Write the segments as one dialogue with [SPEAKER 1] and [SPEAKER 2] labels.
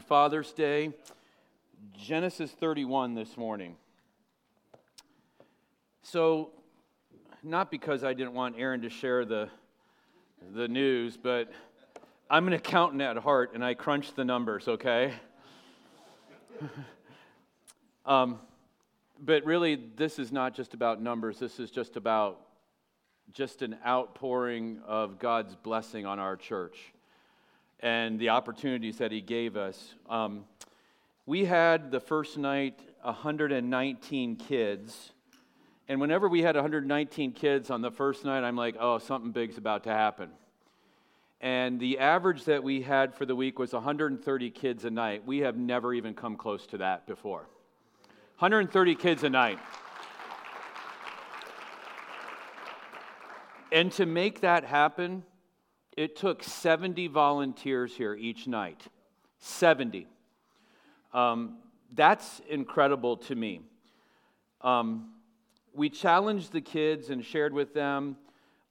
[SPEAKER 1] Father's Day. Genesis 31 this morning. So, not because I didn't want Aaron to share the, the news, but I'm an accountant at heart and I crunch the numbers, okay? um, but really, this is not just about numbers, this is just about just an outpouring of God's blessing on our church and the opportunities that He gave us. Um, we had the first night 119 kids. And whenever we had 119 kids on the first night, I'm like, oh, something big's about to happen. And the average that we had for the week was 130 kids a night. We have never even come close to that before. 130 kids a night. And to make that happen, it took 70 volunteers here each night. 70. Um, that's incredible to me. Um, we challenged the kids and shared with them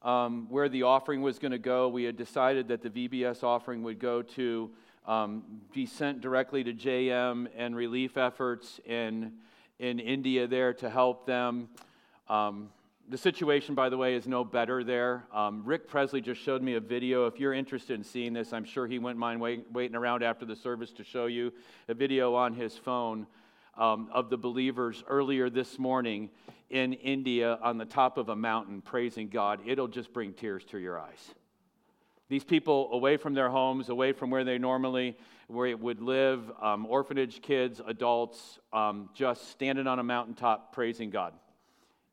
[SPEAKER 1] um, where the offering was going to go. We had decided that the VBS offering would go to um, be sent directly to JM and relief efforts in, in India there to help them. The situation, by the way, is no better there. Um, Rick Presley just showed me a video. If you're interested in seeing this, I'm sure he wouldn't mind wait, waiting around after the service to show you a video on his phone um, of the believers earlier this morning in India on the top of a mountain praising God. It'll just bring tears to your eyes. These people away from their homes, away from where they normally where it would live, um, orphanage kids, adults, um, just standing on a mountaintop praising God.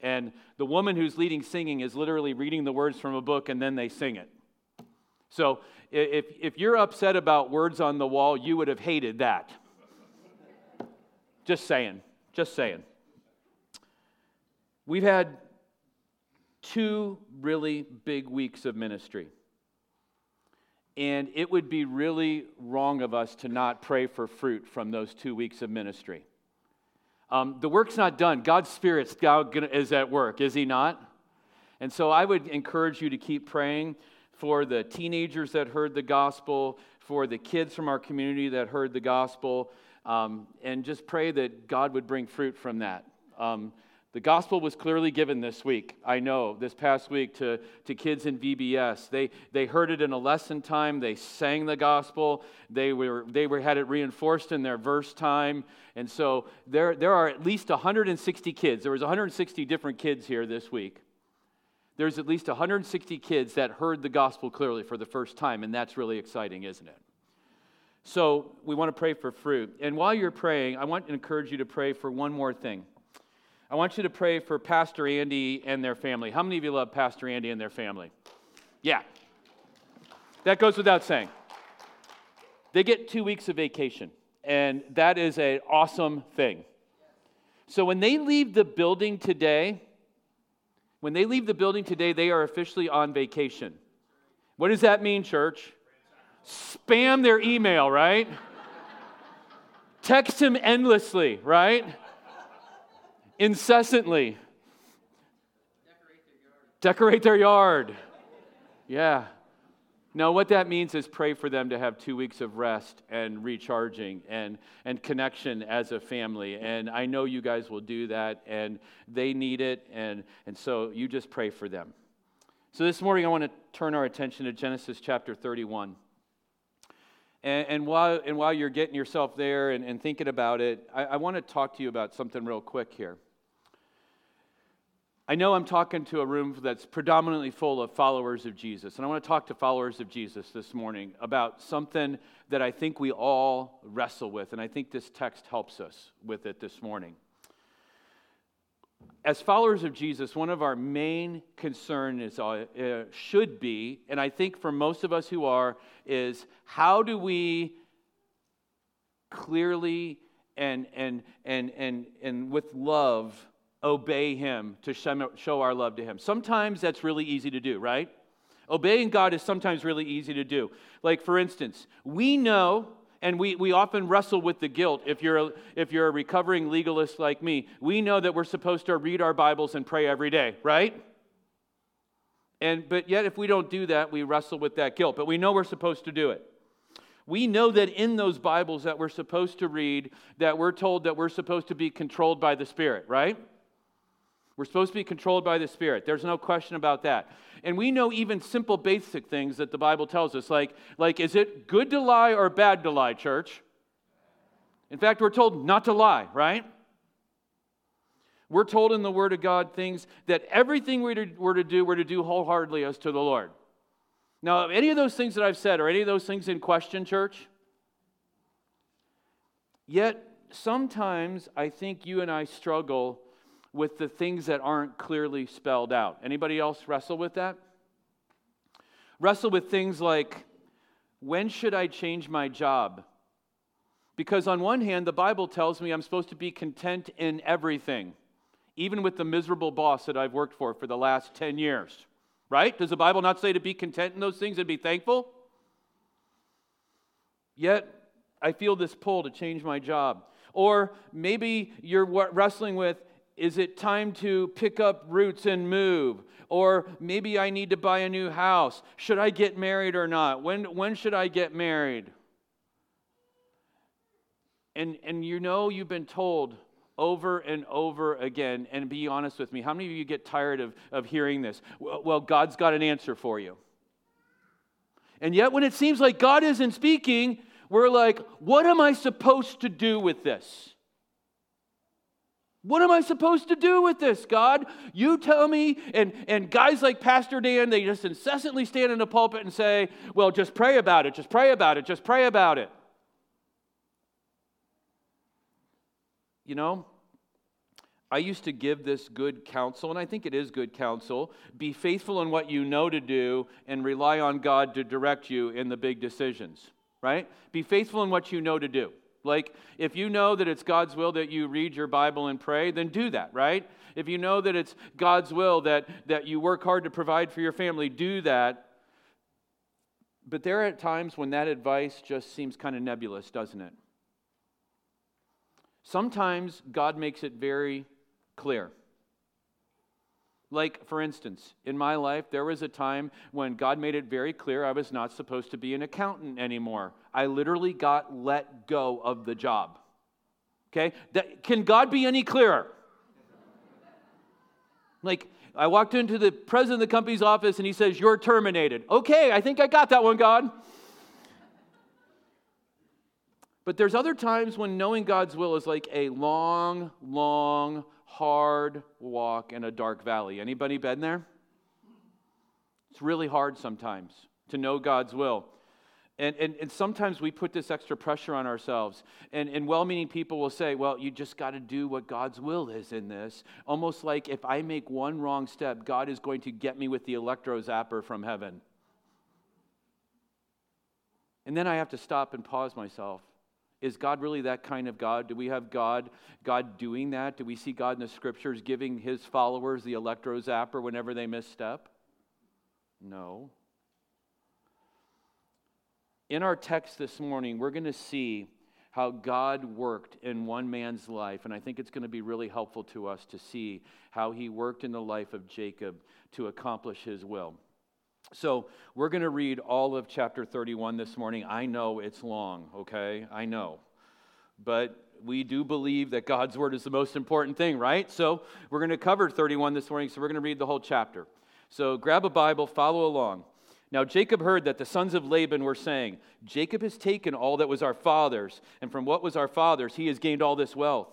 [SPEAKER 1] And the woman who's leading singing is literally reading the words from a book and then they sing it. So if, if you're upset about words on the wall, you would have hated that. Just saying. Just saying. We've had two really big weeks of ministry. And it would be really wrong of us to not pray for fruit from those two weeks of ministry. Um, the work's not done. God's Spirit is at work, is He not? And so I would encourage you to keep praying for the teenagers that heard the gospel, for the kids from our community that heard the gospel, um, and just pray that God would bring fruit from that. Um, the gospel was clearly given this week, I know, this past week to, to kids in VBS. They, they heard it in a lesson time, they sang the gospel, they, were, they were, had it reinforced in their verse time. And so there, there are at least 160 kids. There was 160 different kids here this week. There's at least 160 kids that heard the gospel clearly for the first time, and that's really exciting, isn't it? So we want to pray for fruit. And while you're praying, I want to encourage you to pray for one more thing. I want you to pray for Pastor Andy and their family. How many of you love Pastor Andy and their family? Yeah. That goes without saying. They get two weeks of vacation, and that is an awesome thing. So when they leave the building today, when they leave the building today, they are officially on vacation. What does that mean, church? Spam their email, right? Text him endlessly, right? Incessantly. Decorate their yard. Yeah. Now, what that means is pray for them to have two weeks of rest and recharging and, and connection as a family. And I know you guys will do that, and they need it. And, and so you just pray for them. So this morning, I want to turn our attention to Genesis chapter 31. And, and, while, and while you're getting yourself there and, and thinking about it, I, I want to talk to you about something real quick here. I know I'm talking to a room that's predominantly full of followers of Jesus, and I want to talk to followers of Jesus this morning about something that I think we all wrestle with, and I think this text helps us with it this morning. As followers of Jesus, one of our main concern is uh, uh, should be, and I think for most of us who are, is how do we clearly and and and and and with love obey Him to show our love to Him. Sometimes that's really easy to do, right? Obeying God is sometimes really easy to do. Like, for instance, we know, and we, we often wrestle with the guilt if you're, a, if you're a recovering legalist like me, we know that we're supposed to read our Bibles and pray every day, right? And, but yet, if we don't do that, we wrestle with that guilt. But we know we're supposed to do it. We know that in those Bibles that we're supposed to read, that we're told that we're supposed to be controlled by the Spirit, right? We're supposed to be controlled by the Spirit. There's no question about that. And we know even simple basic things that the Bible tells us, like, like is it good to lie or bad to lie, church? In fact, we're told not to lie, right? We're told in the Word of God things that everything we're to, we're to do, we're to do wholeheartedly as to the Lord. Now, any of those things that I've said, are any of those things in question, church? Yet, sometimes I think you and I struggle with the things that aren't clearly spelled out. Anybody else wrestle with that? Wrestle with things like when should I change my job? Because on one hand, the Bible tells me I'm supposed to be content in everything, even with the miserable boss that I've worked for for the last 10 years. Right? Does the Bible not say to be content in those things and be thankful? Yet, I feel this pull to change my job. Or maybe you're wrestling with is it time to pick up roots and move? Or maybe I need to buy a new house. Should I get married or not? When, when should I get married? And, and you know you've been told over and over again, and be honest with me, how many of you get tired of, of hearing this? Well, God's got an answer for you. And yet, when it seems like God isn't speaking, we're like, what am I supposed to do with this? What am I supposed to do with this, God? You tell me. And, and guys like Pastor Dan, they just incessantly stand in the pulpit and say, well, just pray about it, just pray about it, just pray about it. You know, I used to give this good counsel, and I think it is good counsel. Be faithful in what you know to do and rely on God to direct you in the big decisions, right? Be faithful in what you know to do. Like, if you know that it's God's will that you read your Bible and pray, then do that, right? If you know that it's God's will that, that you work hard to provide for your family, do that. But there are times when that advice just seems kind of nebulous, doesn't it? Sometimes God makes it very clear. Like, for instance, in my life, there was a time when God made it very clear I was not supposed to be an accountant anymore. I literally got let go of the job. Okay? That, can God be any clearer? Like, I walked into the president of the company's office and he says, You're terminated. Okay, I think I got that one, God. But there's other times when knowing God's will is like a long, long, hard walk in a dark valley. Anybody been there? It's really hard sometimes to know God's will. And, and, and sometimes we put this extra pressure on ourselves. And, and well meaning people will say, well, you just got to do what God's will is in this. Almost like if I make one wrong step, God is going to get me with the electro zapper from heaven. And then I have to stop and pause myself is God really that kind of God? Do we have God, God doing that? Do we see God in the scriptures giving his followers the electro zapper whenever they misstep? No. In our text this morning, we're going to see how God worked in one man's life. And I think it's going to be really helpful to us to see how he worked in the life of Jacob to accomplish his will. So, we're going to read all of chapter 31 this morning. I know it's long, okay? I know. But we do believe that God's word is the most important thing, right? So, we're going to cover 31 this morning, so we're going to read the whole chapter. So, grab a Bible, follow along. Now, Jacob heard that the sons of Laban were saying, Jacob has taken all that was our father's, and from what was our father's, he has gained all this wealth.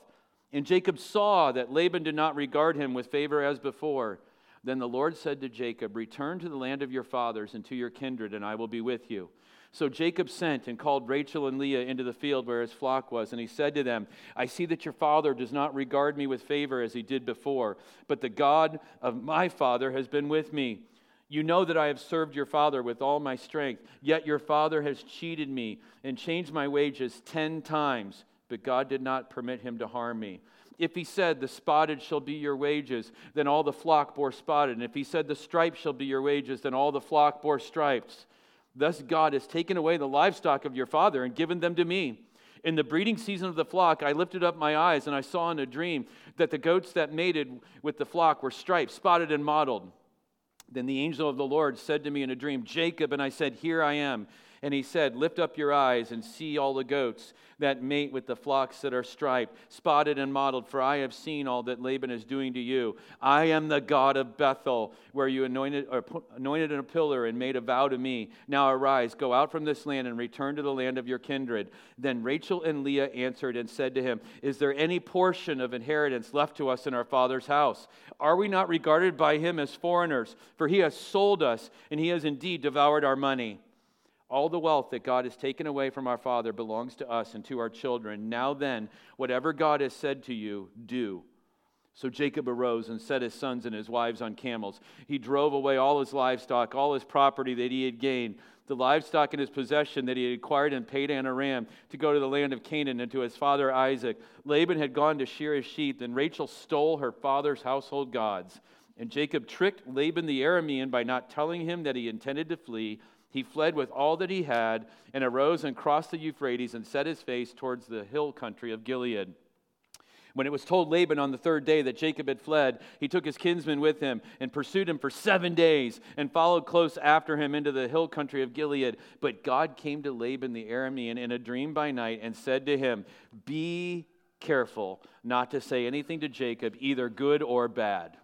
[SPEAKER 1] And Jacob saw that Laban did not regard him with favor as before. Then the Lord said to Jacob, Return to the land of your fathers and to your kindred, and I will be with you. So Jacob sent and called Rachel and Leah into the field where his flock was, and he said to them, I see that your father does not regard me with favor as he did before, but the God of my father has been with me. You know that I have served your father with all my strength, yet your father has cheated me and changed my wages ten times, but God did not permit him to harm me. If he said, The spotted shall be your wages, then all the flock bore spotted. And if he said, The stripes shall be your wages, then all the flock bore stripes. Thus God has taken away the livestock of your father and given them to me. In the breeding season of the flock, I lifted up my eyes and I saw in a dream that the goats that mated with the flock were striped, spotted, and mottled. Then the angel of the Lord said to me in a dream, Jacob, and I said, Here I am. And he said, Lift up your eyes and see all the goats that mate with the flocks that are striped, spotted and mottled, for I have seen all that Laban is doing to you. I am the God of Bethel, where you anointed, anointed in a pillar and made a vow to me. Now arise, go out from this land and return to the land of your kindred. Then Rachel and Leah answered and said to him, Is there any portion of inheritance left to us in our father's house? Are we not regarded by him as foreigners? For he has sold us, and he has indeed devoured our money. All the wealth that God has taken away from our Father belongs to us and to our children. Now then, whatever God has said to you, do. So Jacob arose and set his sons and his wives on camels. He drove away all his livestock, all his property that he had gained, the livestock in his possession that he had acquired in Padan Aram, to go to the land of Canaan and to his father Isaac. Laban had gone to shear his sheep, and Rachel stole her father's household gods. And Jacob tricked Laban the Aramean by not telling him that he intended to flee he fled with all that he had and arose and crossed the Euphrates and set his face towards the hill country of Gilead. When it was told Laban on the third day that Jacob had fled, he took his kinsmen with him and pursued him for seven days and followed close after him into the hill country of Gilead. But God came to Laban the Aramean in a dream by night and said to him, Be careful not to say anything to Jacob, either good or bad.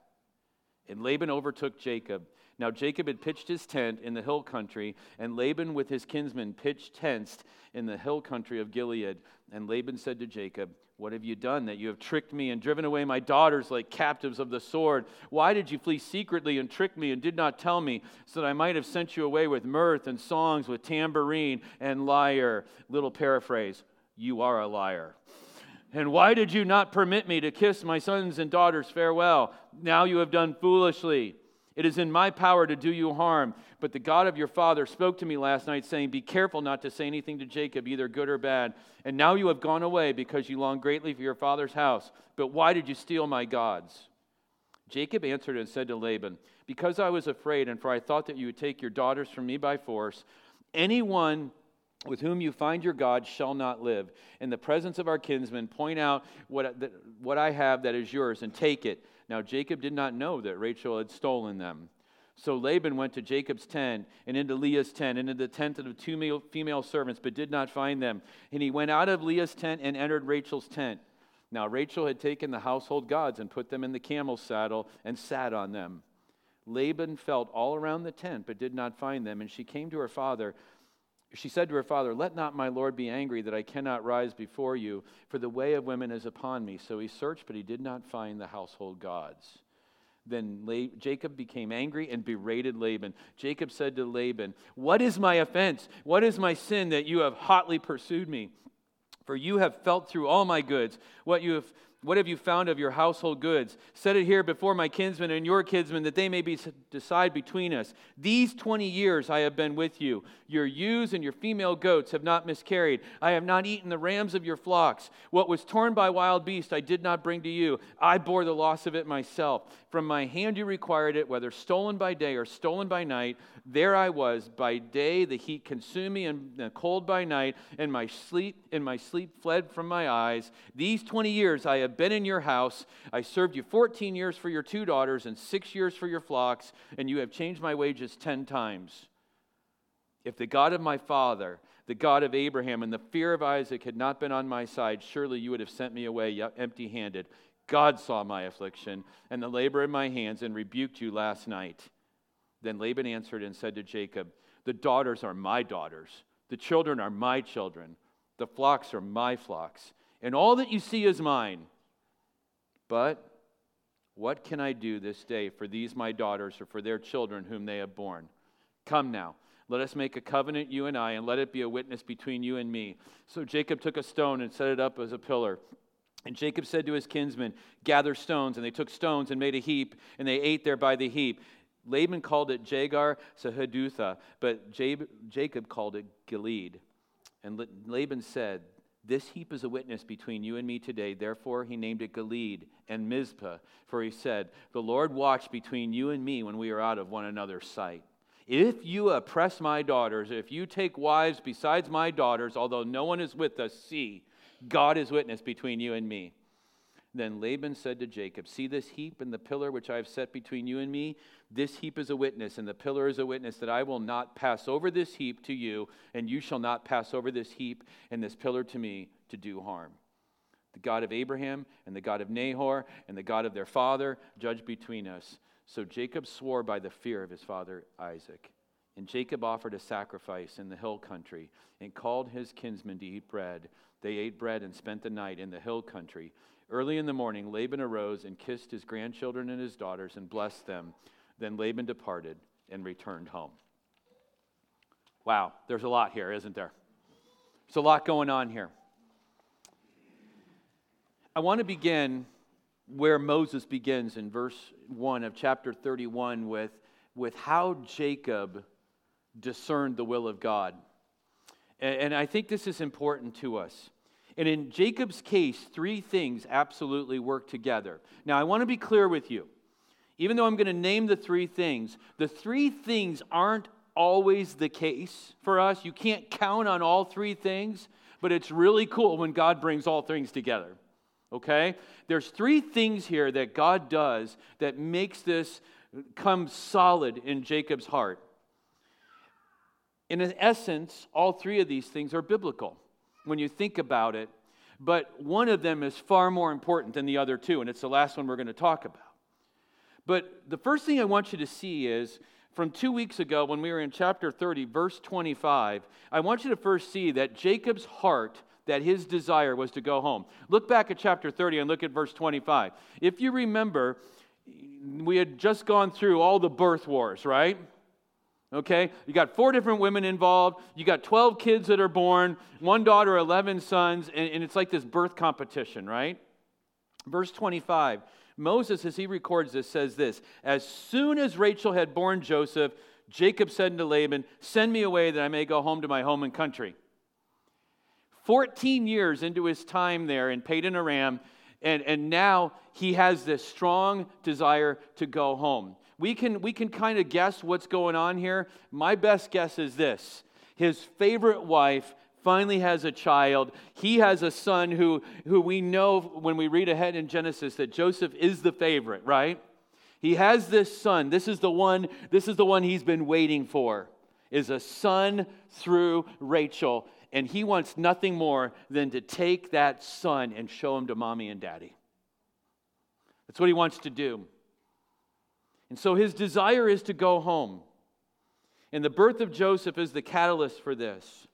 [SPEAKER 1] And Laban overtook Jacob now Jacob had pitched his tent in the hill country, and Laban with his kinsmen pitched tents in the hill country of Gilead. And Laban said to Jacob, What have you done that you have tricked me and driven away my daughters like captives of the sword? Why did you flee secretly and trick me and did not tell me, so that I might have sent you away with mirth and songs, with tambourine and lyre? Little paraphrase You are a liar. And why did you not permit me to kiss my sons and daughters farewell? Now you have done foolishly. It is in my power to do you harm. But the God of your father spoke to me last night, saying, Be careful not to say anything to Jacob, either good or bad. And now you have gone away because you long greatly for your father's house. But why did you steal my gods? Jacob answered and said to Laban, Because I was afraid, and for I thought that you would take your daughters from me by force. Anyone with whom you find your God shall not live. In the presence of our kinsmen, point out what, what I have that is yours and take it. Now Jacob did not know that Rachel had stolen them. So Laban went to Jacob's tent and into Leah's tent and into the tent of the two male, female servants, but did not find them. And he went out of Leah's tent and entered Rachel's tent. Now Rachel had taken the household gods and put them in the camel's saddle and sat on them. Laban felt all around the tent, but did not find them. And she came to her father she said to her father, Let not my Lord be angry that I cannot rise before you, for the way of women is upon me. So he searched, but he did not find the household gods. Then Jacob became angry and berated Laban. Jacob said to Laban, What is my offense? What is my sin that you have hotly pursued me? For you have felt through all my goods. What you have what have you found of your household goods? Set it here before my kinsmen and your kinsmen, that they may be, decide between us. These 20 years I have been with you. Your ewes and your female goats have not miscarried. I have not eaten the rams of your flocks. What was torn by wild beasts I did not bring to you. I bore the loss of it myself. From my hand you required it, whether stolen by day or stolen by night. There I was. By day the heat consumed me, and the cold by night, and my sleep and my sleep fled from my eyes. These 20 years I have been in your house. I served you 14 years for your two daughters and six years for your flocks, and you have changed my wages 10 times. If the God of my father, the God of Abraham, and the fear of Isaac had not been on my side, surely you would have sent me away empty handed. God saw my affliction and the labor in my hands and rebuked you last night. Then Laban answered and said to Jacob, The daughters are my daughters, the children are my children, the flocks are my flocks, and all that you see is mine. But what can I do this day for these my daughters or for their children whom they have borne? Come now, let us make a covenant, you and I, and let it be a witness between you and me. So Jacob took a stone and set it up as a pillar. And Jacob said to his kinsmen, Gather stones. And they took stones and made a heap, and they ate there by the heap. Laban called it Jegar Sahadutha, but Jacob called it Gilead. And Laban said, this heap is a witness between you and me today. Therefore, he named it Gilead and Mizpah, for he said, The Lord watched between you and me when we are out of one another's sight. If you oppress my daughters, if you take wives besides my daughters, although no one is with us, see, God is witness between you and me. Then Laban said to Jacob, See this heap and the pillar which I have set between you and me? This heap is a witness, and the pillar is a witness that I will not pass over this heap to you, and you shall not pass over this heap and this pillar to me to do harm. The God of Abraham and the God of Nahor and the God of their father judge between us. So Jacob swore by the fear of his father Isaac. And Jacob offered a sacrifice in the hill country and called his kinsmen to eat bread. They ate bread and spent the night in the hill country. Early in the morning, Laban arose and kissed his grandchildren and his daughters and blessed them. Then Laban departed and returned home. Wow, there's a lot here, isn't there? There's a lot going on here. I want to begin where Moses begins in verse 1 of chapter 31 with, with how Jacob discerned the will of God. And, and I think this is important to us. And in Jacob's case, three things absolutely work together. Now, I want to be clear with you. Even though I'm going to name the three things, the three things aren't always the case for us. You can't count on all three things, but it's really cool when God brings all things together. Okay? There's three things here that God does that makes this come solid in Jacob's heart. In essence, all three of these things are biblical when you think about it, but one of them is far more important than the other two, and it's the last one we're going to talk about. But the first thing I want you to see is from two weeks ago when we were in chapter 30, verse 25, I want you to first see that Jacob's heart, that his desire was to go home. Look back at chapter 30 and look at verse 25. If you remember, we had just gone through all the birth wars, right? Okay? You got four different women involved. You got 12 kids that are born, one daughter, 11 sons, and, and it's like this birth competition, right? Verse 25 Moses, as he records this, says this As soon as Rachel had born Joseph, Jacob said unto Laban, Send me away that I may go home to my home and country. 14 years into his time there in Padan Aram, and, and now he has this strong desire to go home we can, we can kind of guess what's going on here. My best guess is this his favorite wife finally has a child. He has a son who, who we know when we read ahead in Genesis that Joseph is the favorite, right? He has this son. This is the one, this is the one he's been waiting for. Is a son through Rachel. And he wants nothing more than to take that son and show him to mommy and daddy. That's what he wants to do. And so his desire is to go home. And the birth of Joseph is the catalyst for this.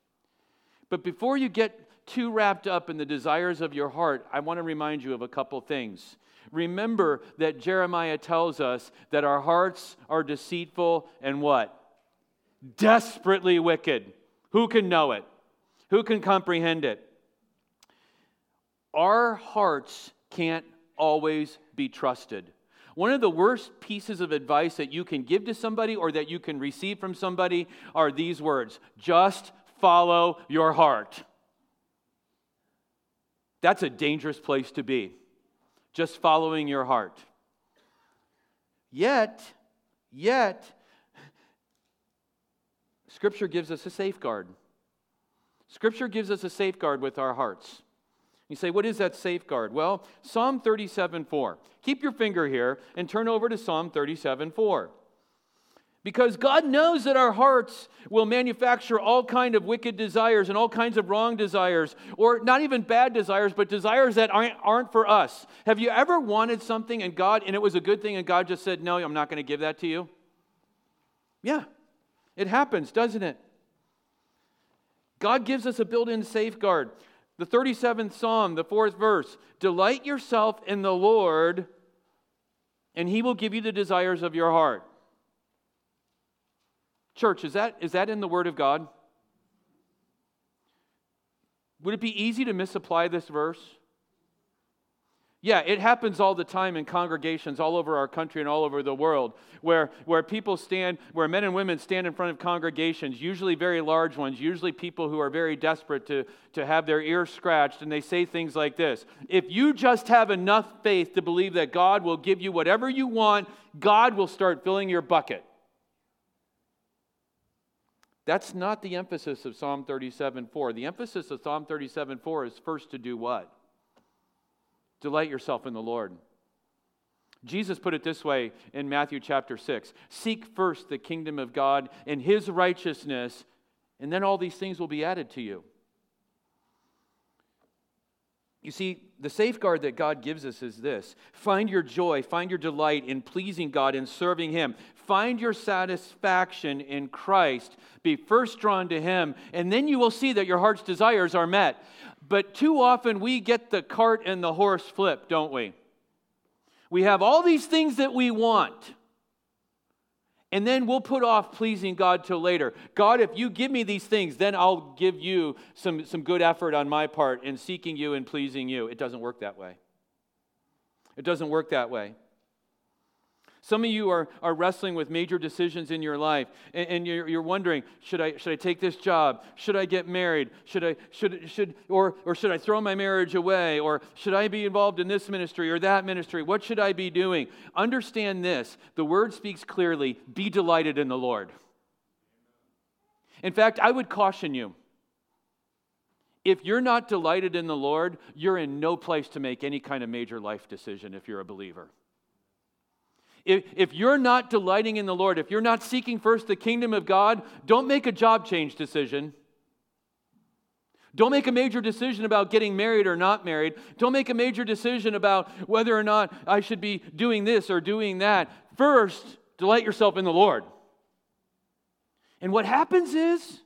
[SPEAKER 1] But before you get too wrapped up in the desires of your heart, I want to remind you of a couple things. Remember that Jeremiah tells us that our hearts are deceitful and what? Desperately wicked. Who can know it? Who can comprehend it? Our hearts can't always be trusted. One of the worst pieces of advice that you can give to somebody or that you can receive from somebody are these words just follow your heart. That's a dangerous place to be, just following your heart. Yet, yet, Scripture gives us a safeguard. Scripture gives us a safeguard with our hearts. You say, what is that safeguard? Well, Psalm 37 4. Keep your finger here and turn over to Psalm 37 4. Because God knows that our hearts will manufacture all kind of wicked desires and all kinds of wrong desires, or not even bad desires, but desires that aren't, aren't for us. Have you ever wanted something and God, and it was a good thing, and God just said, No, I'm not going to give that to you? Yeah, it happens, doesn't it? God gives us a built in safeguard. The 37th Psalm, the fourth verse Delight yourself in the Lord, and he will give you the desires of your heart. Church, is that, is that in the Word of God? Would it be easy to misapply this verse? Yeah, it happens all the time in congregations all over our country and all over the world where, where people stand, where men and women stand in front of congregations, usually very large ones, usually people who are very desperate to, to have their ears scratched, and they say things like this If you just have enough faith to believe that God will give you whatever you want, God will start filling your bucket. That's not the emphasis of Psalm 37 4. The emphasis of Psalm 37 4 is first to do what? Delight yourself in the Lord. Jesus put it this way in Matthew chapter 6 Seek first the kingdom of God and his righteousness, and then all these things will be added to you. You see, the safeguard that God gives us is this find your joy, find your delight in pleasing God and serving Him. Find your satisfaction in Christ. Be first drawn to Him, and then you will see that your heart's desires are met. But too often we get the cart and the horse flipped, don't we? We have all these things that we want. And then we'll put off pleasing God till later. God, if you give me these things, then I'll give you some, some good effort on my part in seeking you and pleasing you. It doesn't work that way. It doesn't work that way. Some of you are, are wrestling with major decisions in your life, and, and you're, you're, wondering should I, should I take this job? Should I get married? Should I, should, should, or, or should I throw my marriage away? Or should I be involved in this ministry or that ministry? What should I be doing? Understand this the word speaks clearly be delighted in the Lord. In fact, I would caution you. If you're not delighted in the Lord, you're in no place to make any kind of major life decision if you're a believer. If, if you're not delighting in the Lord, if you're not seeking first the kingdom of God, don't make a job change decision. Don't make a major decision about getting married or not married. Don't make a major decision about whether or not I should be doing this or doing that. First, delight yourself in the Lord. And what happens is,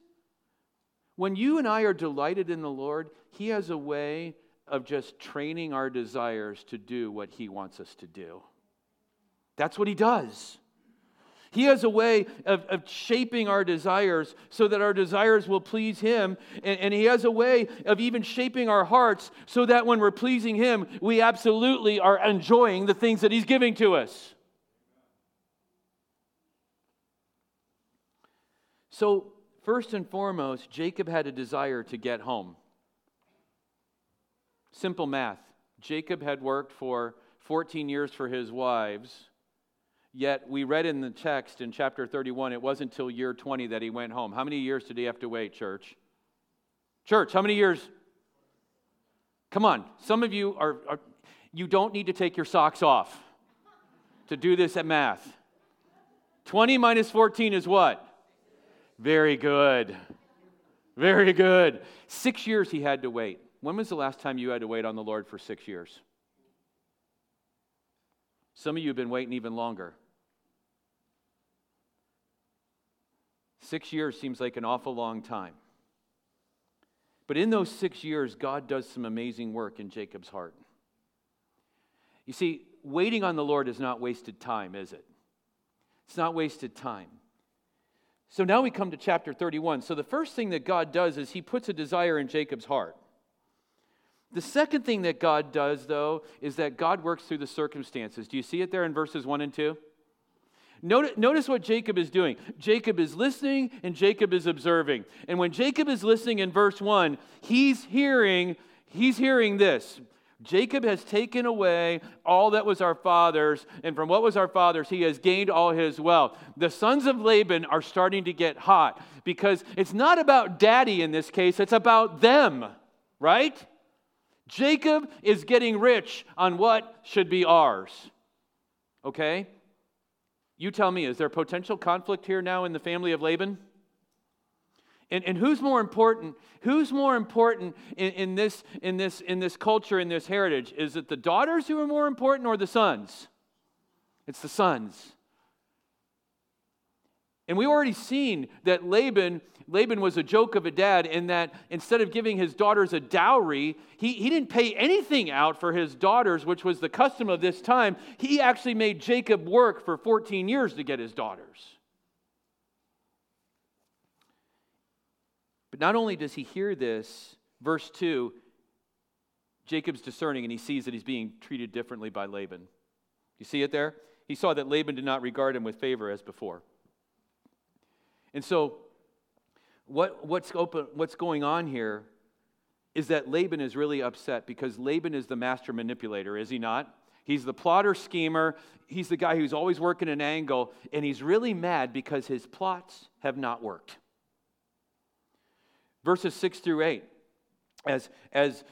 [SPEAKER 1] when you and I are delighted in the Lord, He has a way of just training our desires to do what He wants us to do. That's what he does. He has a way of, of shaping our desires so that our desires will please Him. And, and, He has a way of even shaping our hearts so that when we're pleasing Him, we absolutely are enjoying the things that He's giving to us. So, first and foremost, Jacob had a desire to get home. Simple math. Jacob had worked for 14 years for his wives Yet we read in the text in chapter 31, it wasn't until year 20 that he went home. How many years did he have to wait, church? Church, how many years? Come on, some of you are, are you don't need to take your socks off to do this at math. 20 minus 14 is what? Very good. Very good. Six years he had to wait. When was the last time you had to wait on the Lord for six years? Some of you have been waiting even longer. Six years seems like an awful long time. But in those six years, God does some amazing work in Jacob's heart. You see, waiting on the Lord is not wasted time, is it? It's not wasted time. So now we come to chapter 31. So the first thing that God does is he puts a desire in Jacob's heart. The second thing that God does, though, is that God works through the circumstances. Do you see it there in verses 1 and 2? Notice what Jacob is doing. Jacob is listening and Jacob is observing. And when Jacob is listening in verse 1, he's hearing he's hearing this. Jacob has taken away all that was our father's, and from what was our father's, he has gained all his wealth. The sons of Laban are starting to get hot because it's not about daddy in this case, it's about them, right? Jacob is getting rich on what should be ours. Okay? You tell me, is there potential conflict here now in the family of Laban? And, and who's more important? Who's more important in, in, this, in, this, in this culture, in this heritage? Is it the daughters who are more important or the sons? It's the sons. And we've already seen that Laban, Laban was a joke of a dad in that instead of giving his daughters a dowry, he, he didn't pay anything out for his daughters, which was the custom of this time. He actually made Jacob work for 14 years to get his daughters. But not only does he hear this, verse 2, Jacob's discerning and he sees that he's being treated differently by Laban. You see it there? He saw that Laban did not regard him with favor as before. And so, what, what's, open, what's going on here is that Laban is really upset because Laban is the master manipulator, is he not? He's the plotter schemer. He's the guy who's always working an angle, and he's really mad because his plots have not worked. Verses 6 through 8. As, as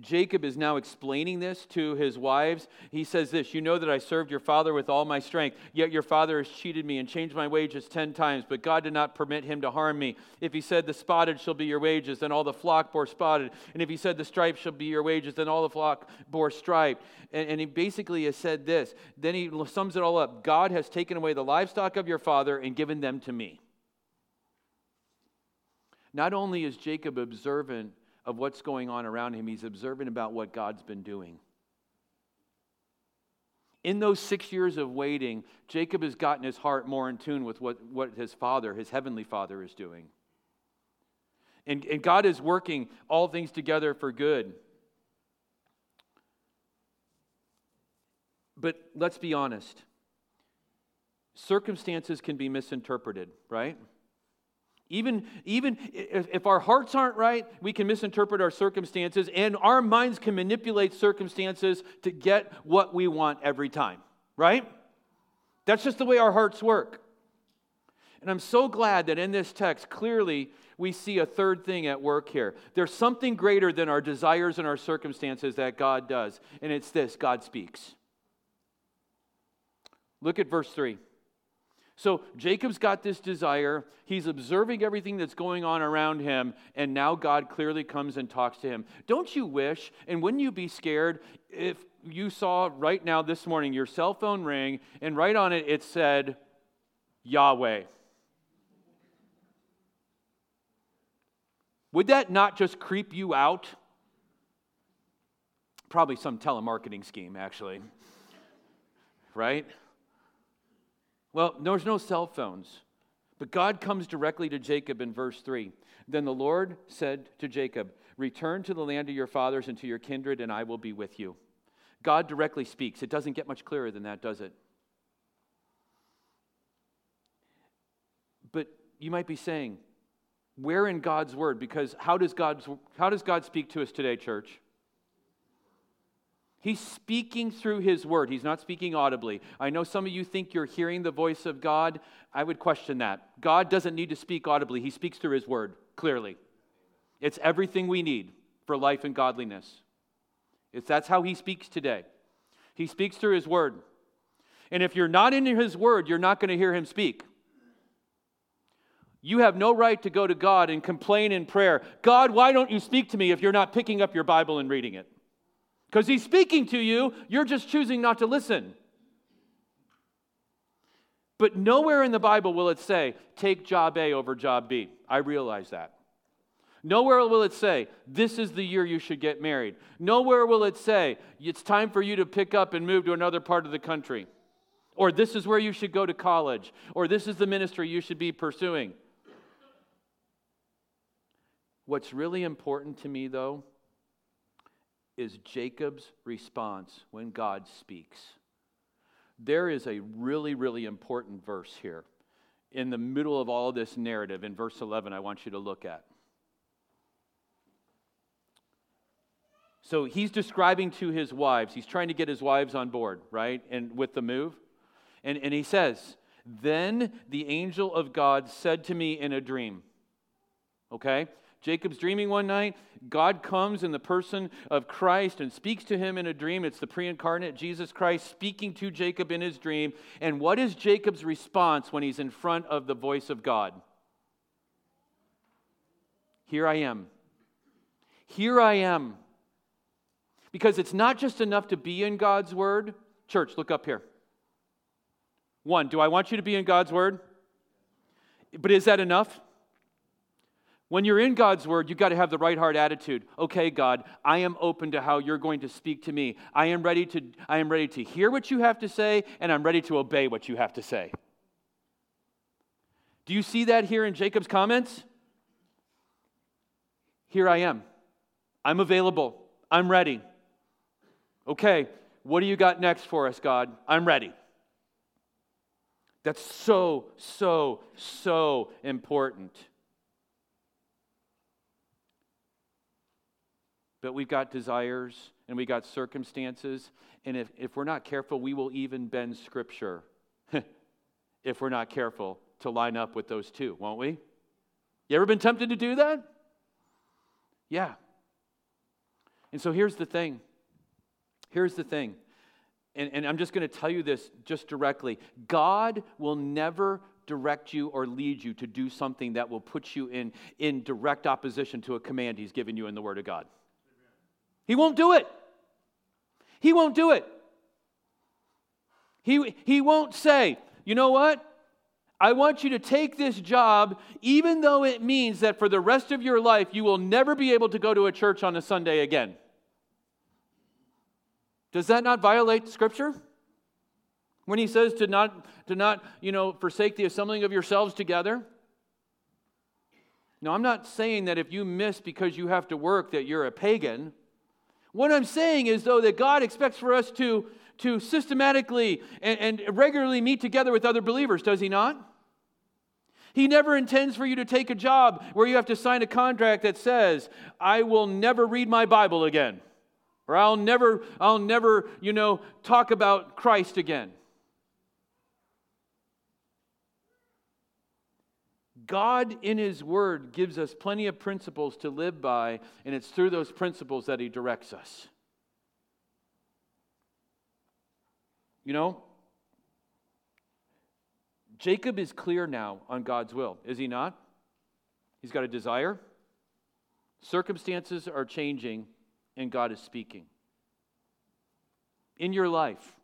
[SPEAKER 1] Jacob is now explaining this to his wives, he says this You know that I served your father with all my strength, yet your father has cheated me and changed my wages ten times, but God did not permit him to harm me. If he said, The spotted shall be your wages, then all the flock bore spotted. And if he said, The striped shall be your wages, then all the flock bore striped. And, and he basically has said this. Then he sums it all up God has taken away the livestock of your father and given them to me. Not only is Jacob observant of what's going on around him, he's observant about what God's been doing. In those six years of waiting, Jacob has gotten his heart more in tune with what, what his father, his heavenly father, is doing. And, and God is working all things together for good. But let's be honest circumstances can be misinterpreted, right? Even, even if, if our hearts aren't right, we can misinterpret our circumstances, and our minds can manipulate circumstances to get what we want every time, right? That's just the way our hearts work. And I'm so glad that in this text, clearly, we see a third thing at work here. There's something greater than our desires and our circumstances that God does, and it's this God speaks. Look at verse 3. So Jacob's got this desire. He's observing everything that's going on around him, and now God clearly comes and talks to him. Don't you wish, and wouldn't you be scared if you saw right now this morning your cell phone ring, and right on it it said, Yahweh? Would that not just creep you out? Probably some telemarketing scheme, actually. Right? Well, there's no cell phones. But God comes directly to Jacob in verse 3. Then the Lord said to Jacob, Return to the land of your fathers and to your kindred, and I will be with you. God directly speaks. It doesn't get much clearer than that, does it? But you might be saying, where in God's word? Because how does, God's, how does God speak to us today, church? He's speaking through his word. He's not speaking audibly. I know some of you think you're hearing the voice of God. I would question that. God doesn't need to speak audibly, he speaks through his word, clearly. It's everything we need for life and godliness. It's, that's how he speaks today. He speaks through his word. And if you're not in his word, you're not going to hear him speak. You have no right to go to God and complain in prayer God, why don't you speak to me if you're not picking up your Bible and reading it? Because he's speaking to you, you're just choosing not to listen. But nowhere in the Bible will it say, take job A over job B. I realize that. Nowhere will it say, this is the year you should get married. Nowhere will it say, it's time for you to pick up and move to another part of the country. Or this is where you should go to college. Or this is the ministry you should be pursuing. What's really important to me, though, is Jacob's response when God speaks. There is a really, really important verse here in the middle of all of this narrative in verse 11 I want you to look at. So he's describing to his wives, he's trying to get his wives on board, right? And with the move. And, and he says, Then the angel of God said to me in a dream, okay? Jacob's dreaming one night. God comes in the person of Christ and speaks to him in a dream. It's the pre incarnate Jesus Christ speaking to Jacob in his dream. And what is Jacob's response when he's in front of the voice of God? Here I am. Here I am. Because it's not just enough to be in God's word. Church, look up here. One, do I want you to be in God's word? But is that enough? When you're in God's word, you've got to have the right heart attitude. Okay, God, I am open to how you're going to speak to me. I am ready to, I am ready to hear what you have to say, and I'm ready to obey what you have to say. Do you see that here in Jacob's comments? Here I am. I'm available. I'm ready. Okay, what do you got next for us, God? I'm ready. That's so, so, so important. But we've got desires and we got circumstances. And if, if we're not careful, we will even bend scripture if we're not careful to line up with those two, won't we? You ever been tempted to do that? Yeah. And so here's the thing. Here's the thing. And, and I'm just going to tell you this just directly God will never direct you or lead you to do something that will put you in, in direct opposition to a command He's given you in the Word of God. He won't do it. He won't do it. He, he won't say, you know what? I want you to take this job, even though it means that for the rest of your life you will never be able to go to a church on a Sunday again. Does that not violate Scripture? When he says to not, to not, you know, forsake the assembling of yourselves together? Now, I'm not saying that if you miss because you have to work that you're a pagan. What I'm saying is, though, that God expects for us to, to systematically and, and regularly meet together with other believers, does He not? He never intends for you to take a job where you have to sign a contract that says, I will never read my Bible again. Or I'll never, I'll never, you know, talk about Christ again. God, in His Word, gives us plenty of principles to live by, and it's through those principles that He directs us. You know, Jacob is clear now on God's will, is he not? He's got a desire. Circumstances are changing, and God is speaking. In your life,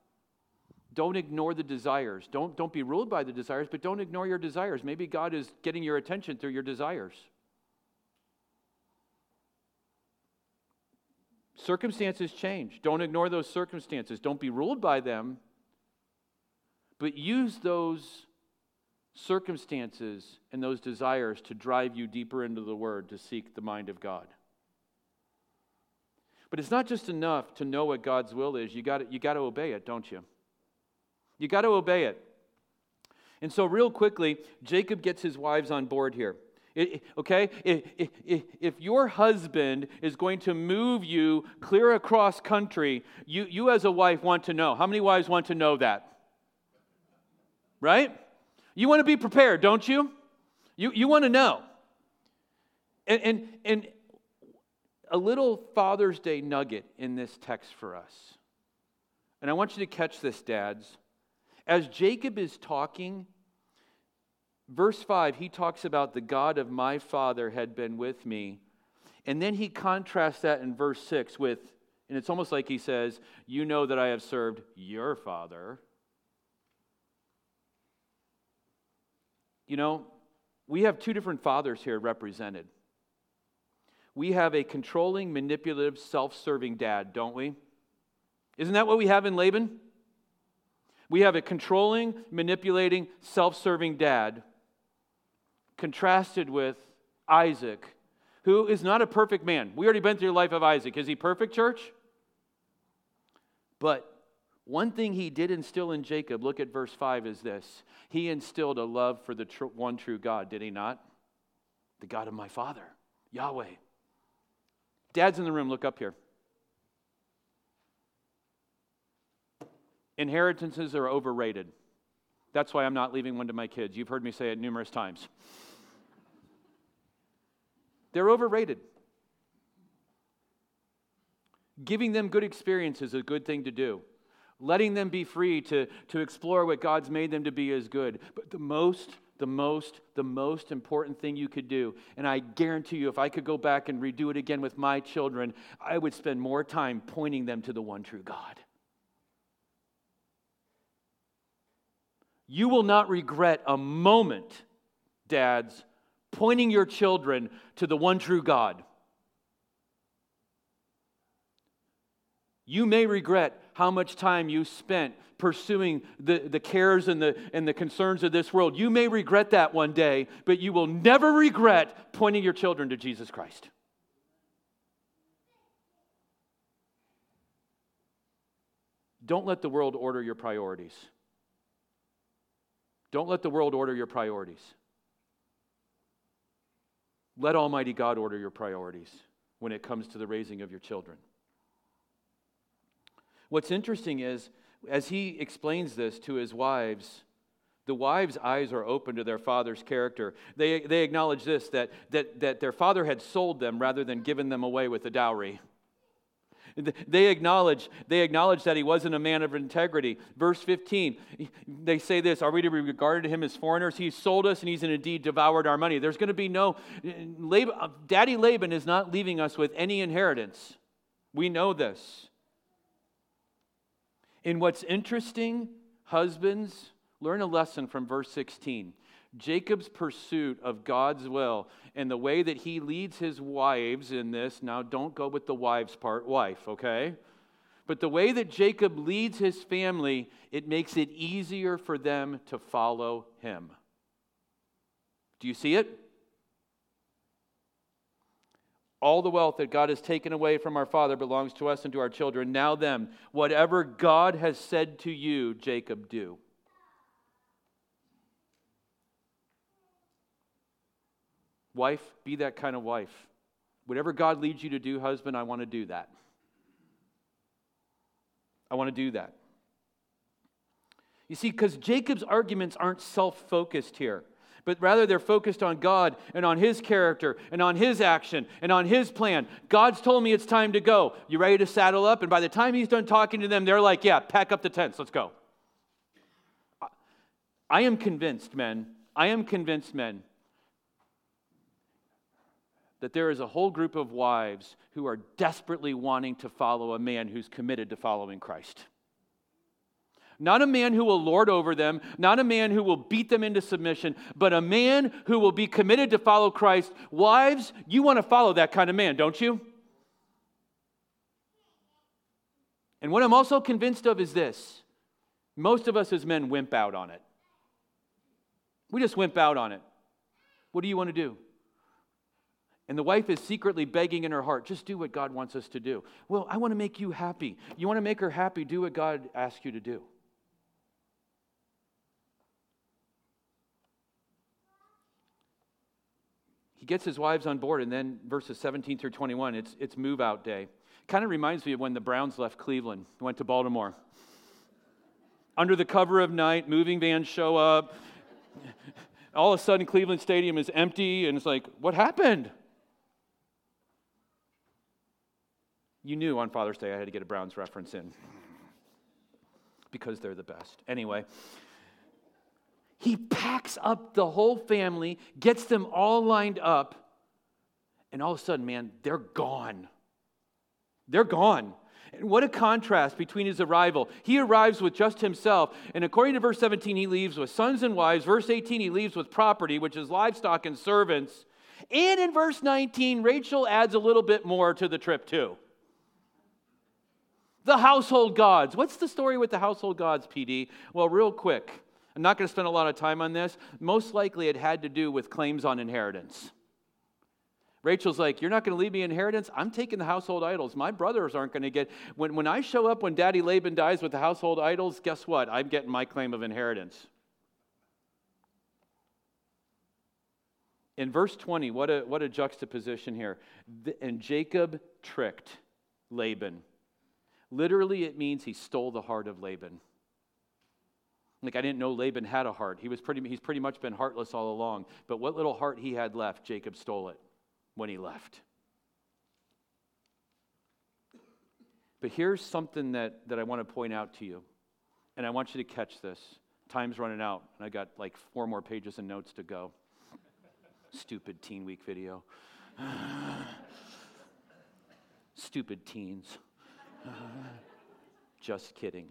[SPEAKER 1] don't ignore the desires. Don't, don't be ruled by the desires, but don't ignore your desires. Maybe God is getting your attention through your desires. Circumstances change. Don't ignore those circumstances. Don't be ruled by them, but use those circumstances and those desires to drive you deeper into the Word to seek the mind of God. But it's not just enough to know what God's will is, you got you got to obey it, don't you? You got to obey it. And so, real quickly, Jacob gets his wives on board here. It, okay? If, if, your husband is going to move you clear across country, you, you as a wife want to know. How many wives want to know that? Right? You want to be prepared, don't you? You, you want to know. And, and, and a little Father's Day nugget in this text for us. And I want you to catch this, dads. As Jacob is talking, verse 5, he talks about the God of my father had been with me. And then he contrasts that in verse 6 with, and it's almost like he says, You know that I have served your father. You know, we have two different fathers here represented. We have a controlling, manipulative, self serving dad, don't we? Isn't that what we have in Laban? We have a controlling, manipulating, self serving dad contrasted with Isaac, who is not a perfect man. We already been through the life of Isaac. Is he perfect, church? But one thing he did instill in Jacob, look at verse 5, is this. He instilled a love for the tr- one true God, did he not? The God of my father, Yahweh. Dads in the room, look up here. Inheritances are overrated. That's why I'm not leaving one to my kids. You've heard me say it numerous times. They're overrated. Giving them good experience is a good thing to do letting them be free to, to explore what God's made them to be is good. But the most, the most, the most important thing you could do, and I guarantee you, if I could go back and redo it again with my children, I would spend more time pointing them to the one true God. You will not regret a moment, dads, pointing your children to the one true God. You may regret how much time you spent pursuing the, the cares and the, and the concerns of this world. You may regret that one day, but you will never regret pointing your children to Jesus Christ. Don't let the world order your priorities. Don't let the world order your priorities. Let Almighty God order your priorities when it comes to the raising of your children. What's interesting is, as he explains this to his wives, the wives' eyes are open to their father's character. They, they acknowledge this that, that, that their father had sold them rather than given them away with a dowry. They acknowledge, they acknowledge that he wasn't a man of integrity. Verse 15, they say this Are we to be regarded to him as foreigners? He sold us and he's indeed devoured our money. There's going to be no, Laban, uh, Daddy Laban is not leaving us with any inheritance. We know this. And what's interesting, husbands, learn a lesson from verse 16. Jacob's pursuit of God's will and the way that he leads his wives in this. Now, don't go with the wives part, wife, okay? But the way that Jacob leads his family, it makes it easier for them to follow him. Do you see it? All the wealth that God has taken away from our father belongs to us and to our children. Now, then, whatever God has said to you, Jacob, do. Wife, be that kind of wife. Whatever God leads you to do, husband, I want to do that. I want to do that. You see, because Jacob's arguments aren't self focused here, but rather they're focused on God and on his character and on his action and on his plan. God's told me it's time to go. You ready to saddle up? And by the time he's done talking to them, they're like, yeah, pack up the tents, let's go. I am convinced, men, I am convinced, men, that there is a whole group of wives who are desperately wanting to follow a man who's committed to following Christ. Not a man who will lord over them, not a man who will beat them into submission, but a man who will be committed to follow Christ. Wives, you want to follow that kind of man, don't you? And what I'm also convinced of is this most of us as men wimp out on it. We just wimp out on it. What do you want to do? And the wife is secretly begging in her heart, just do what God wants us to do. Well, I want to make you happy. You want to make her happy, do what God asks you to do. He gets his wives on board, and then verses 17 through 21, it's, it's move out day. Kind of reminds me of when the Browns left Cleveland, went to Baltimore. Under the cover of night, moving vans show up. All of a sudden, Cleveland Stadium is empty, and it's like, what happened? You knew on Father's Day I had to get a Browns reference in because they're the best. Anyway, he packs up the whole family, gets them all lined up, and all of a sudden, man, they're gone. They're gone. And what a contrast between his arrival. He arrives with just himself, and according to verse 17, he leaves with sons and wives. Verse 18, he leaves with property, which is livestock and servants. And in verse 19, Rachel adds a little bit more to the trip, too. The household gods. What's the story with the household gods, PD? Well, real quick. I'm not going to spend a lot of time on this. Most likely it had to do with claims on inheritance. Rachel's like, You're not going to leave me inheritance? I'm taking the household idols. My brothers aren't going to get. When, when I show up when Daddy Laban dies with the household idols, guess what? I'm getting my claim of inheritance. In verse 20, what a, what a juxtaposition here. And Jacob tricked Laban. Literally, it means he stole the heart of Laban. Like, I didn't know Laban had a heart. He was pretty, he's pretty much been heartless all along. But what little heart he had left, Jacob stole it when he left. But here's something that, that I want to point out to you. And I want you to catch this. Time's running out, and I got like four more pages of notes to go. Stupid teen week video. Stupid teens. Just kidding.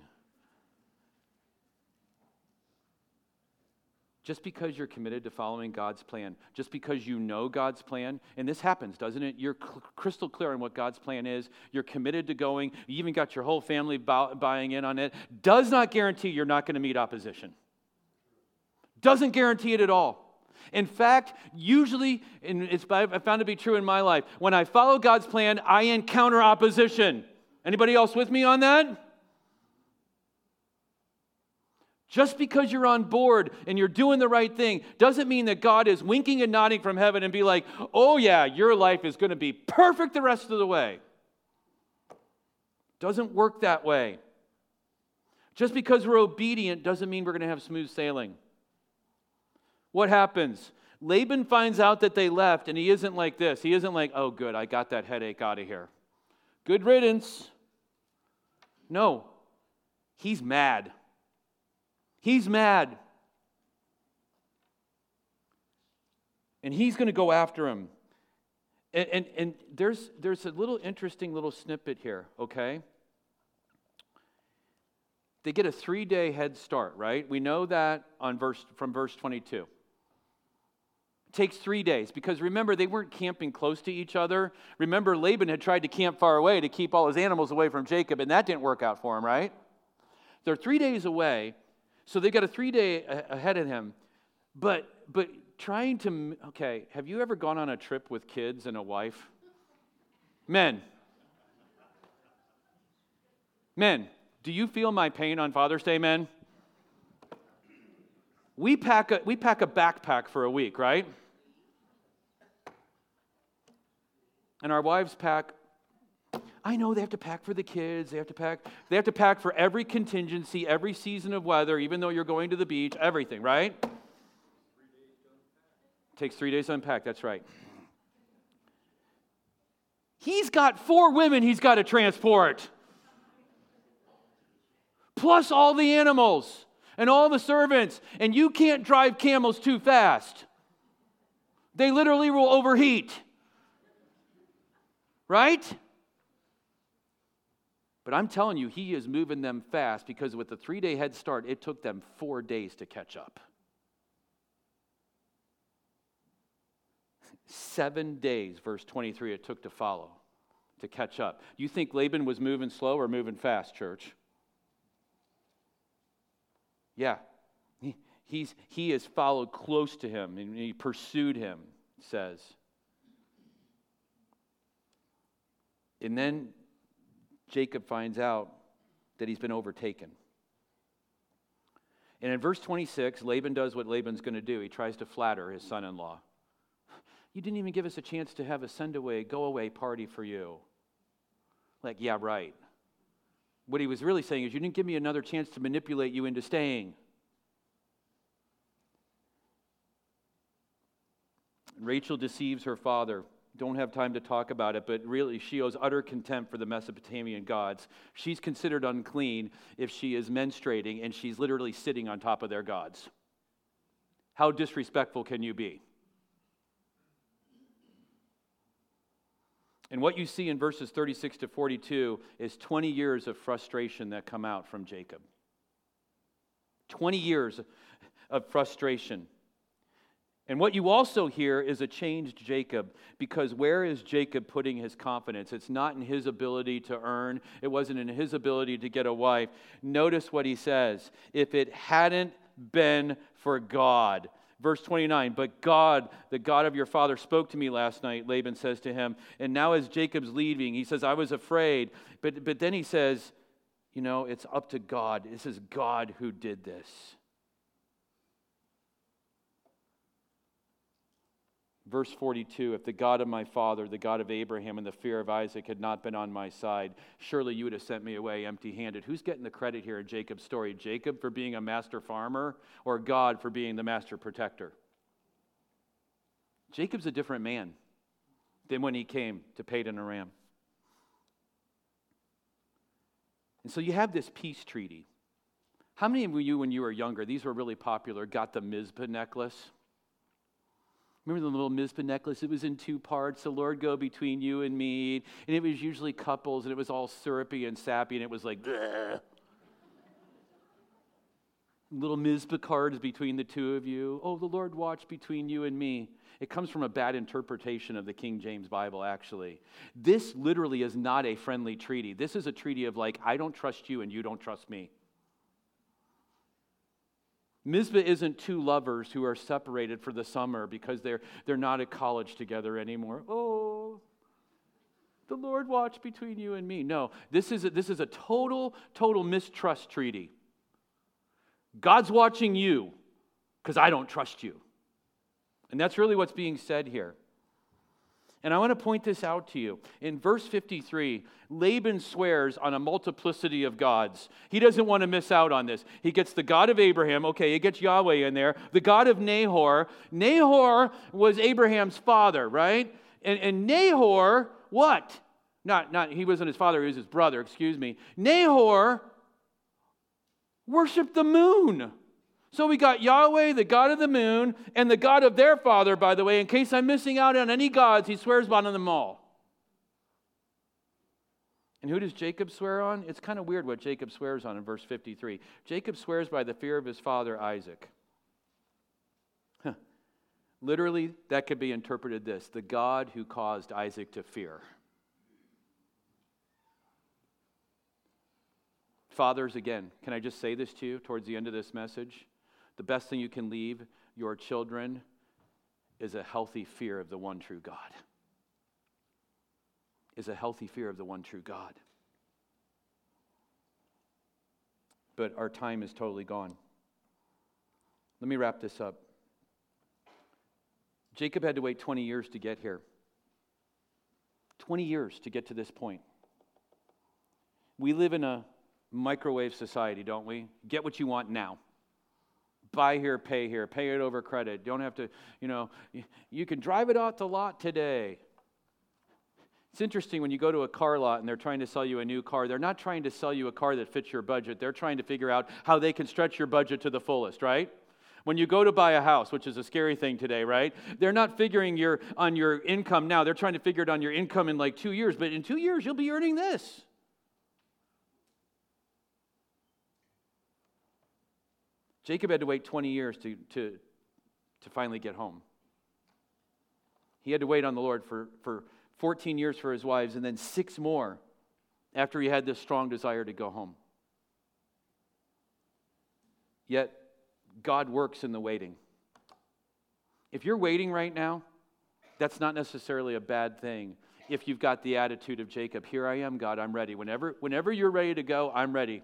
[SPEAKER 1] Just because you're committed to following God's plan, just because you know God's plan, and this happens, doesn't it? You're cl- crystal clear on what God's plan is. You're committed to going. You even got your whole family buying in on it. Does not guarantee you're not going to meet opposition. Doesn't guarantee it at all. In fact, usually, and it's I found to be true in my life, when I follow God's plan, I encounter opposition. Anybody else with me on that? Just because you're on board and you're doing the right thing doesn't mean that God is winking and nodding from heaven and be like, oh, yeah, your life is going to be perfect the rest of the way. Doesn't work that way. Just because we're obedient doesn't mean we're going to have smooth sailing. What happens? Laban finds out that they left, and he isn't like this. He isn't like, oh, good, I got that headache out of here. Good riddance. No, he's mad. He's mad. And he's going to go after him. And, and, and there's, there's a little interesting little snippet here, okay? They get a three day head start, right? We know that on verse, from verse 22. Takes three days because remember, they weren't camping close to each other. Remember, Laban had tried to camp far away to keep all his animals away from Jacob, and that didn't work out for him, right? They're three days away, so they've got a three day ahead of him. But, but trying to, okay, have you ever gone on a trip with kids and a wife? Men. Men, do you feel my pain on Father's Day, men? We pack a, we pack a backpack for a week, right? And our wives pack I know they have to pack for the kids, they have to pack they have to pack for every contingency, every season of weather, even though you're going to the beach, everything, right? Takes 3 days to unpack, that's right. He's got four women he's got to transport. Plus all the animals and all the servants, and you can't drive camels too fast. They literally will overheat. Right? But I'm telling you, he is moving them fast because with the three day head start, it took them four days to catch up. Seven days, verse 23, it took to follow, to catch up. You think Laban was moving slow or moving fast, church? Yeah. He, he's, he has followed close to him and he pursued him, says. And then Jacob finds out that he's been overtaken. And in verse 26, Laban does what Laban's going to do. He tries to flatter his son in law. You didn't even give us a chance to have a send away, go away party for you. Like, yeah, right. What he was really saying is, You didn't give me another chance to manipulate you into staying. Rachel deceives her father. Don't have time to talk about it, but really, she owes utter contempt for the Mesopotamian gods. She's considered unclean if she is menstruating and she's literally sitting on top of their gods. How disrespectful can you be? And what you see in verses 36 to 42 is 20 years of frustration that come out from Jacob. 20 years of frustration. And what you also hear is a changed Jacob, because where is Jacob putting his confidence? It's not in his ability to earn, it wasn't in his ability to get a wife. Notice what he says if it hadn't been for God, Verse 29 But God, the God of your father, spoke to me last night, Laban says to him. And now, as Jacob's leaving, he says, I was afraid. But, but then he says, You know, it's up to God. This is God who did this. Verse 42 If the God of my father, the God of Abraham, and the fear of Isaac had not been on my side, surely you would have sent me away empty handed. Who's getting the credit here in Jacob's story? Jacob for being a master farmer, or God for being the master protector? Jacob's a different man than when he came to Padan Aram. And so you have this peace treaty. How many of you, when you were younger, these were really popular, got the Mizpah necklace? Remember the little Mizpah necklace? It was in two parts. The Lord go between you and me. And it was usually couples, and it was all syrupy and sappy, and it was like, Bleh. little Mizpah cards between the two of you. Oh, the Lord watch between you and me. It comes from a bad interpretation of the King James Bible, actually. This literally is not a friendly treaty. This is a treaty of like, I don't trust you and you don't trust me. Mizpah isn't two lovers who are separated for the summer because they're, they're not at college together anymore. Oh, the Lord watch between you and me. No, this is a, this is a total, total mistrust treaty. God's watching you because I don't trust you. And that's really what's being said here. And I want to point this out to you. In verse 53, Laban swears on a multiplicity of gods. He doesn't want to miss out on this. He gets the God of Abraham, okay, he gets Yahweh in there, the God of Nahor. Nahor was Abraham's father, right? And, and Nahor, what? Not, not, he wasn't his father, he was his brother, excuse me. Nahor worshiped the moon. So we got Yahweh, the God of the moon, and the God of their father, by the way. In case I'm missing out on any gods, he swears by them all. And who does Jacob swear on? It's kind of weird what Jacob swears on in verse 53. Jacob swears by the fear of his father Isaac. Huh. Literally, that could be interpreted this the God who caused Isaac to fear. Fathers, again, can I just say this to you towards the end of this message? The best thing you can leave your children is a healthy fear of the one true God. Is a healthy fear of the one true God. But our time is totally gone. Let me wrap this up. Jacob had to wait 20 years to get here. 20 years to get to this point. We live in a microwave society, don't we? Get what you want now. Buy here, pay here, pay it over credit. Don't have to, you know, you can drive it off the lot today. It's interesting when you go to a car lot and they're trying to sell you a new car, they're not trying to sell you a car that fits your budget. They're trying to figure out how they can stretch your budget to the fullest, right? When you go to buy a house, which is a scary thing today, right? They're not figuring your, on your income now. They're trying to figure it on your income in like two years. But in two years, you'll be earning this. Jacob had to wait 20 years to, to, to finally get home. He had to wait on the Lord for, for 14 years for his wives and then six more after he had this strong desire to go home. Yet, God works in the waiting. If you're waiting right now, that's not necessarily a bad thing if you've got the attitude of Jacob Here I am, God, I'm ready. Whenever, whenever you're ready to go, I'm ready.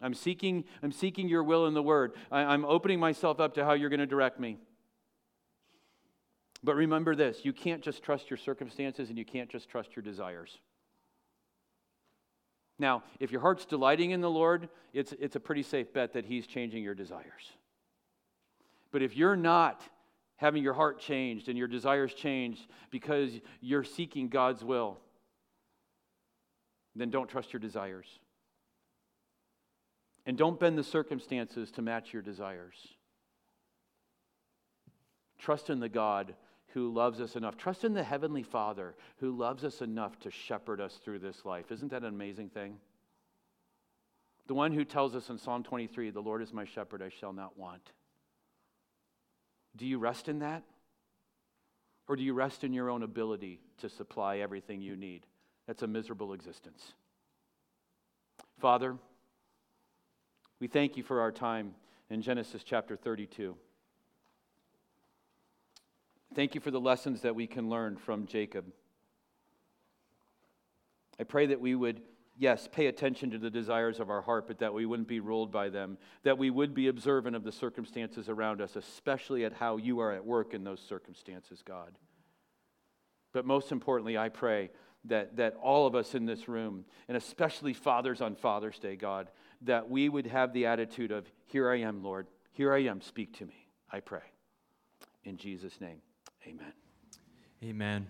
[SPEAKER 1] I'm seeking, I'm seeking your will in the word. I, I'm opening myself up to how you're going to direct me. But remember this you can't just trust your circumstances and you can't just trust your desires. Now, if your heart's delighting in the Lord, it's, it's a pretty safe bet that He's changing your desires. But if you're not having your heart changed and your desires changed because you're seeking God's will, then don't trust your desires. And don't bend the circumstances to match your desires. Trust in the God who loves us enough. Trust in the Heavenly Father who loves us enough to shepherd us through this life. Isn't that an amazing thing? The one who tells us in Psalm 23, The Lord is my shepherd, I shall not want. Do you rest in that? Or do you rest in your own ability to supply everything you need? That's a miserable existence. Father, we thank you for our time in Genesis chapter 32. Thank you for the lessons that we can learn from Jacob. I pray that we would, yes, pay attention to the desires of our heart, but that we wouldn't be ruled by them, that we would be observant of the circumstances around us, especially at how you are at work in those circumstances, God. But most importantly, I pray that, that all of us in this room, and especially fathers on Father's Day, God, that we would have the attitude of, Here I am, Lord. Here I am. Speak to me. I pray. In Jesus' name, amen.
[SPEAKER 2] Amen.